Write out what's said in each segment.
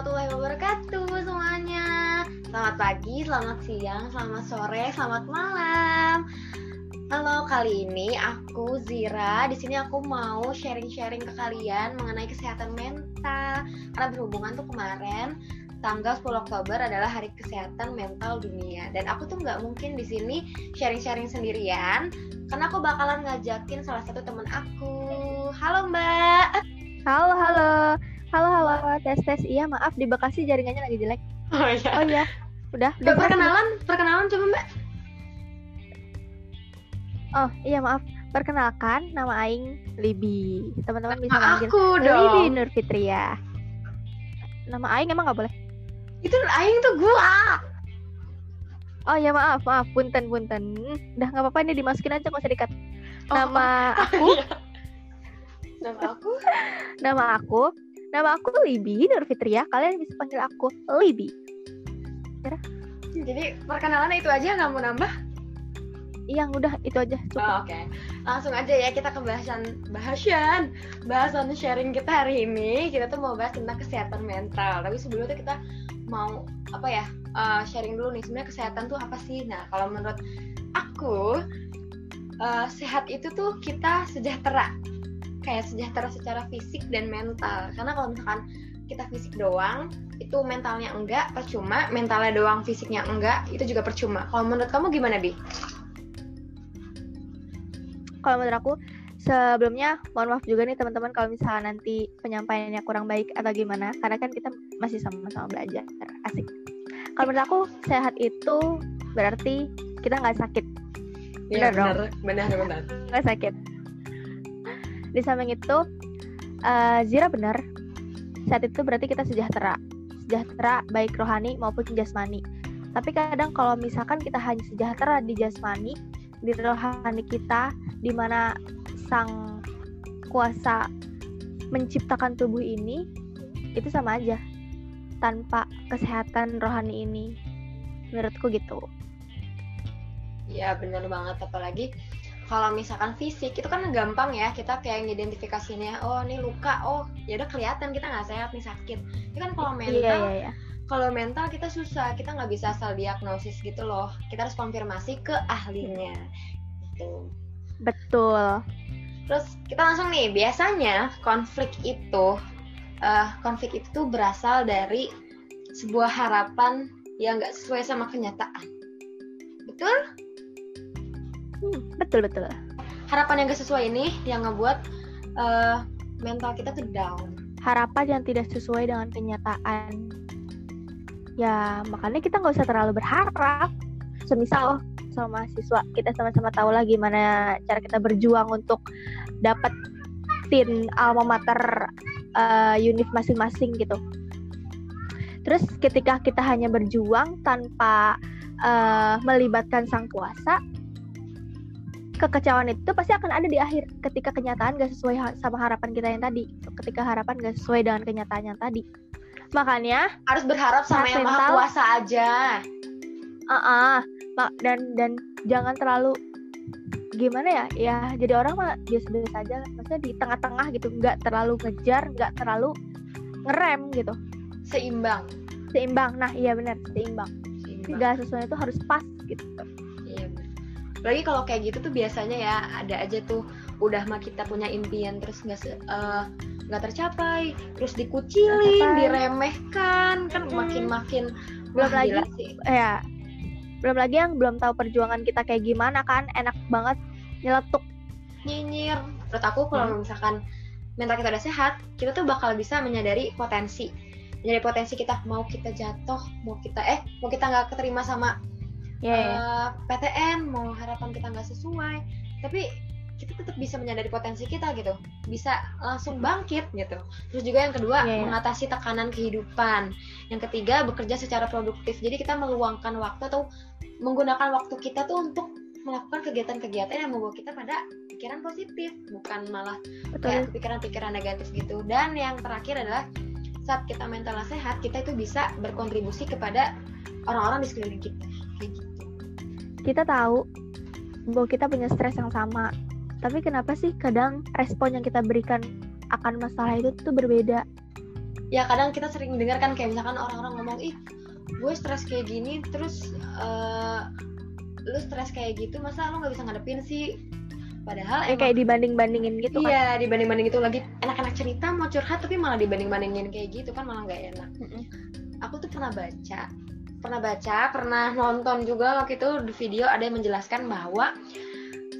warahmatullahi wabarakatuh semuanya. Selamat pagi, selamat siang, selamat sore, selamat malam. Halo, kali ini aku Zira. Di sini aku mau sharing-sharing ke kalian mengenai kesehatan mental. Karena berhubungan tuh kemarin tanggal 10 Oktober adalah Hari Kesehatan Mental Dunia. Dan aku tuh nggak mungkin di sini sharing-sharing sendirian, karena aku bakalan ngajakin salah satu temen aku. Halo Mbak. Halo, halo. Halo, halo. Tes, tes. Iya, maaf di Bekasi jaringannya lagi jelek. Oh iya. Oh iya. Udah, udah perkenalan, perkenalan coba Mbak. Oh, iya maaf. Perkenalkan, nama Aing Libi. Teman-teman bisa Nama manggil aku Libi dong. Nur Fitria. Nama Aing emang nggak boleh? Itu Aing tuh gua. Oh iya maaf, maaf. Punten, punten. Udah nggak apa-apa ini dimasukin aja nggak usah dikat. Oh, Nama aku, Iya. Nama aku nama aku, nama aku Libi Nur Fitria. Kalian bisa panggil aku Libi. Jadi perkenalan itu aja nggak mau nambah? Yang udah itu aja cukup. Oh, Oke, langsung aja ya kita ke bahasan bahasan bahasan sharing kita hari ini. Kita tuh mau bahas tentang kesehatan mental. Tapi sebelumnya kita mau apa ya uh, sharing dulu nih sebenarnya kesehatan tuh apa sih? Nah kalau menurut aku uh, sehat itu tuh kita sejahtera, kayak sejahtera secara fisik dan mental. Karena kalau misalkan kita fisik doang itu mentalnya enggak percuma. Mentalnya doang fisiknya enggak itu juga percuma. Kalau menurut kamu gimana bi? Kalau menurut aku sebelumnya mohon maaf juga nih teman-teman kalau misalnya nanti penyampaiannya kurang baik atau gimana. Karena kan kita masih sama-sama belajar. Asik. Kalau menurut aku sehat itu berarti kita nggak sakit. Iya Bener dong. benar benar. nggak sakit di samping itu eh, Zira benar. Sehat itu berarti kita sejahtera. Sejahtera baik rohani maupun jasmani. Tapi kadang kalau misalkan kita hanya sejahtera di jasmani di rohani kita di mana sang kuasa menciptakan tubuh ini itu sama aja. Tanpa kesehatan rohani ini. Menurutku gitu. Iya benar banget. Apalagi kalau misalkan fisik itu kan gampang ya kita kayak ngidentifikasinya oh ini luka oh ya udah kelihatan kita nggak sehat nih sakit. Tapi kan kalau mental iya iya iya kalau mental kita susah kita nggak bisa asal diagnosis gitu loh kita harus konfirmasi ke ahlinya gitu. betul Terus kita langsung nih biasanya konflik itu eh, konflik itu tuh berasal dari sebuah harapan yang nggak sesuai sama kenyataan. Betul? Hmm, betul betul. Harapan yang gak sesuai ini yang ngebuat eh, mental kita tuh down. harapan yang tidak sesuai dengan kenyataan. Ya makanya kita nggak usah terlalu berharap. Semisal sama mahasiswa kita sama-sama tahu lah gimana cara kita berjuang untuk dapetin alma mater uh, univ masing-masing gitu. Terus ketika kita hanya berjuang tanpa uh, melibatkan sang kuasa kekecewaan itu pasti akan ada di akhir ketika kenyataan gak sesuai ha- sama harapan kita yang tadi ketika harapan gak sesuai dengan kenyataan yang tadi makanya Harus berharap sama yang maha mental. kuasa aja. ah ma- dan dan jangan terlalu gimana ya ya jadi orang mah biasa-biasa aja maksudnya di tengah-tengah gitu nggak terlalu ngejar nggak terlalu ngerem gitu Seimbang. seimbang nah iya benar seimbang Seimbang. segala sesuatu itu harus pas gitu Apalagi kalau kayak gitu tuh biasanya ya ada aja tuh udah mah kita punya impian terus nggak se- eh, nggak tercapai, terus dikucilin, tercapai. diremehkan, kan makin-makin Belum lagi sih. ya belum lagi yang belum tahu perjuangan kita kayak gimana kan enak banget nyeletuk nyinyir. Menurut aku kalau Hmm. misalkan mental kita udah sehat, kita tuh bakal bisa menyadari potensi. Menyadari potensi kita mau kita jatuh, mau kita eh mau kita nggak keterima sama ya ya. eh, PTN, mau harapan kita nggak sesuai, tapi kita tetap bisa menyadari potensi kita gitu, bisa langsung bangkit gitu. Terus juga yang kedua Iya, iya. mengatasi tekanan kehidupan. Yang ketiga bekerja secara produktif. Jadi kita meluangkan waktu atau menggunakan waktu kita tuh untuk melakukan kegiatan-kegiatan yang membawa kita pada pikiran positif, bukan malah betul kayak pikiran-pikiran negatif gitu. Dan yang terakhir adalah saat kita mentalnya sehat, kita itu bisa berkontribusi kepada orang-orang di sekeliling kita. Kayak gitu. kita tahu bahwa kita punya stres yang sama. Tapi kenapa sih kadang respon yang kita berikan akan masalah itu tuh berbeda? Ya kadang kita sering dengar kan kayak misalkan orang-orang ngomong ih gue stres kayak gini terus uh, lu stres kayak gitu masa lu nggak bisa ngadepin sih? Padahal ya, kayak dibanding-bandingin gitu kan? Iya dibanding-banding itu lagi enak-enak cerita mau curhat tapi malah dibanding-bandingin kayak gitu kan malah nggak enak. Aku tuh pernah baca pernah baca pernah nonton juga waktu itu di video ada yang menjelaskan bahwa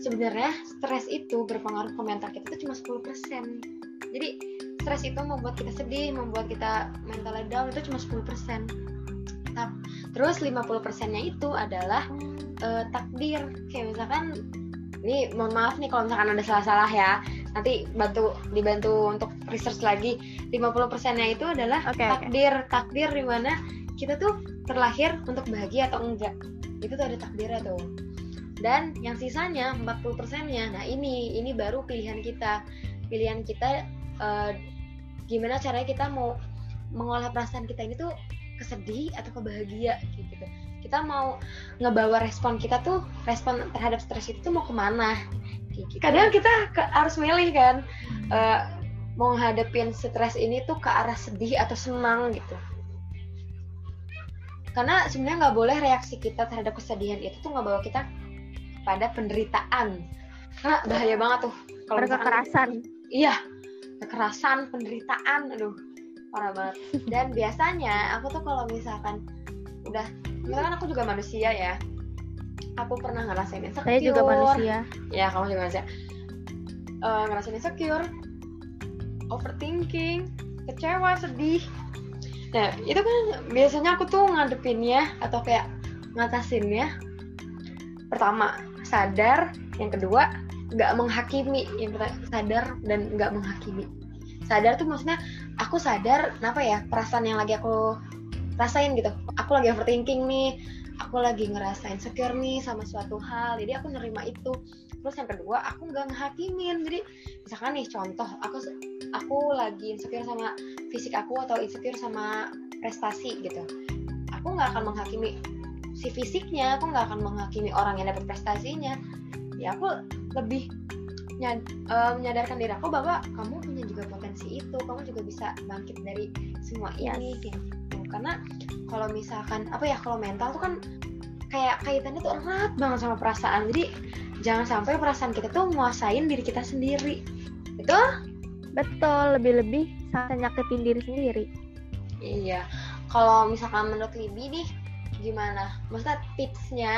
sebenarnya stres itu berpengaruh ke mental kita itu cuma 10% jadi stres itu membuat kita sedih, membuat kita mental down itu cuma 10%. Nah, terus 50 persennya itu adalah uh, takdir. Kayak misalkan ini mohon maaf nih kalau misalkan ada salah-salah ya. Nanti bantu dibantu untuk research lagi. 50 persennya itu adalah okay, takdir. Okay. Takdir di mana kita tuh terlahir untuk bahagia atau enggak. Itu tuh ada takdirnya tuh. Dan yang sisanya 40 persennya, nah ini ini baru pilihan kita. Pilihan kita uh, gimana caranya kita mau mengolah perasaan kita ini tuh kesedih atau kebahagia gitu kita mau ngebawa respon kita tuh respon terhadap stres itu tuh mau ke mana gitu. kadang kita ke, harus milih kan uh, mau hadapin stres ini tuh ke arah sedih atau senang gitu karena sebenarnya nggak boleh reaksi kita terhadap kesedihan itu tuh nggak bawa kita pada penderitaan. Karena bahaya banget tuh kalau kekerasan. Iya kekerasan penderitaan aduh parah banget. Dan biasanya aku tuh kalau misalkan udah misalkan aku juga manusia ya aku pernah ngerasain insecure. Saya juga manusia. Ya kamu juga manusia. Uh, ngerasain insecure overthinking kecewa sedih nah itu kan biasanya aku tuh ngadepinnya atau kayak ngatasinnya pertama sadar. Yang kedua nggak menghakimi. Yang sadar dan nggak menghakimi. Sadar tuh maksudnya aku sadar kenapa ya perasaan yang lagi aku rasain gitu. Aku lagi overthinking nih aku lagi ngerasain insecure nih sama suatu hal jadi aku nerima itu. Terus yang kedua aku nggak ngehakimin jadi misalkan nih contoh aku aku lagi insecure sama fisik aku atau insecure sama prestasi gitu. Aku nggak akan menghakimi si fisiknya aku nggak akan menghakimi orang yang dapat prestasinya. Ya aku lebih nyad, uh, menyadarkan diri aku bahwa kamu punya juga potensi itu. Kamu juga bisa bangkit dari semua ini yes. gitu. Karena kalau misalkan apa ya kalau mental tuh kan kayak kaitannya tuh erat banget sama perasaan. Jadi jangan sampai perasaan kita tuh menguasain diri kita sendiri. Itu betul lebih-lebih sampai nyakitin diri sendiri. Iya. Kalau misalkan menurut Libi nih gimana? Maksudnya tipsnya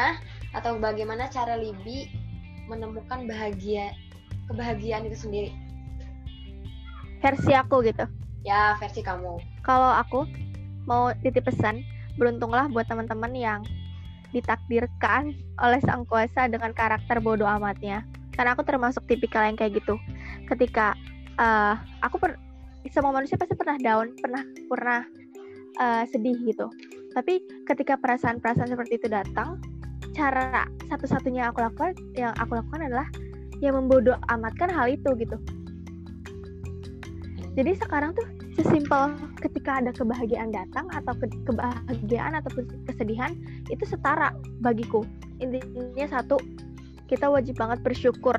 atau bagaimana cara Libi menemukan bahagia kebahagiaan itu sendiri? Versi aku gitu. Ya versi kamu. Kalau aku mau titip pesan beruntunglah buat teman-teman yang ditakdirkan oleh sang kuasa dengan karakter bodoh amatnya. Karena aku termasuk tipikal yang kayak gitu. Ketika uh, aku per semua manusia pasti pernah down pernah pernah uh, sedih gitu. Tapi ketika perasaan-perasaan seperti itu datang cara satu-satunya aku lakukan yang aku lakukan adalah yang membodoh amatkan hal itu gitu. Jadi sekarang tuh sesimpel ketika ada kebahagiaan datang atau ke kebahagiaan atau kesedihan itu setara bagiku. Intinya satu kita wajib banget bersyukur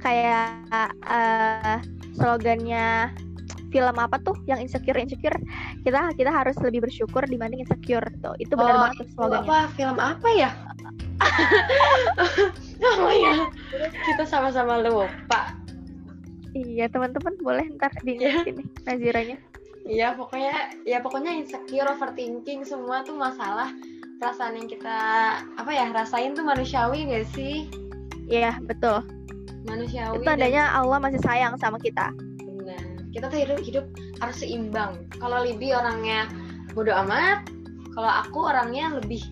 kayak uh, slogannya film apa tuh yang insecure insecure? Kita kita harus lebih bersyukur dibanding insecure tuh. Itu benar oh, banget slogannya. apa? Film apa ya? Oh ya kita sama-sama lupa. Iya teman-teman boleh ntar diingetin nih Naziranya. Iya pokoknya ya pokoknya insecure overthinking semua tuh masalah perasaan yang kita apa ya rasain tuh manusiawi gak sih? Iya betul manusiawi itu adanya dan... Allah masih sayang sama kita. Kita tuh hidup hidup harus seimbang. Kalau Libi orangnya bodoh amat kalau aku orangnya lebih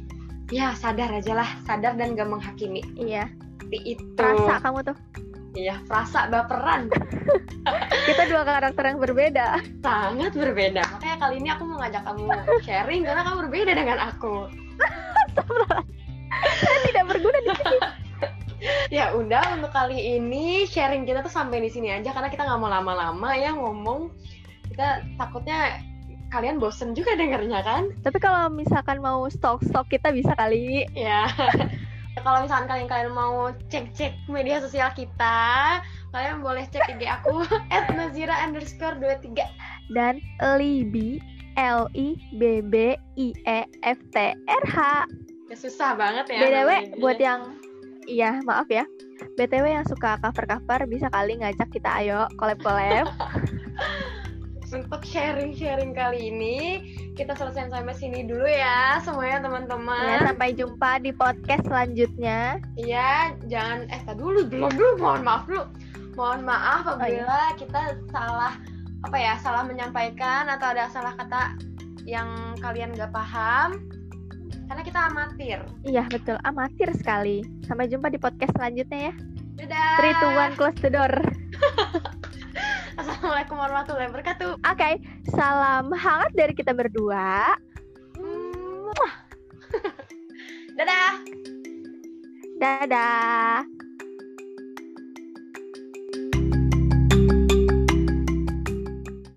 ya sadar aja lah. Sadar dan gak menghakimi. Iya. Seperti itu. Rasa kamu tuh. Iya rasa baperan. Kita dua karakter yang berbeda. Sangat berbeda. Makanya kali ini aku mau ngajak kamu sharing karena kamu berbeda dengan aku ya udah untuk kali ini sharing kita tuh sampai di sini aja karena kita nggak mau lama-lama ya ngomong. Kita takutnya kalian bosen juga dengernya kan? Tapi kalau misalkan mau stok-stok kita bisa kali. Ya. Kalau misalkan kalian kalian mau cek-cek media sosial kita kalian boleh cek IG aku at nazira underscore 23 dan Libi L I B B I E F T R H. Ya susah banget ya. BTW buat yang iya maaf ya. BTW yang suka cover-cover bisa kali ngajak kita ayo collab-collab. untuk sharing-sharing kali ini kita selesai sampai sini dulu ya semuanya ya, teman-teman. sampai jumpa di podcast selanjutnya. Iya, jangan eh tadi dulu belum dulu mohon maaf dulu. Mohon maaf Oh, iya. apabila kita salah apa ya, salah menyampaikan atau ada salah kata yang kalian gak paham. Karena kita amatir. Iya, betul. Amatir sekali. Sampai jumpa di podcast selanjutnya ya. Dadah. 3 2 1 close the door. Assalamualaikum warahmatullahi wabarakatuh. Oke, salam hangat dari kita berdua. Dadah. Dadah.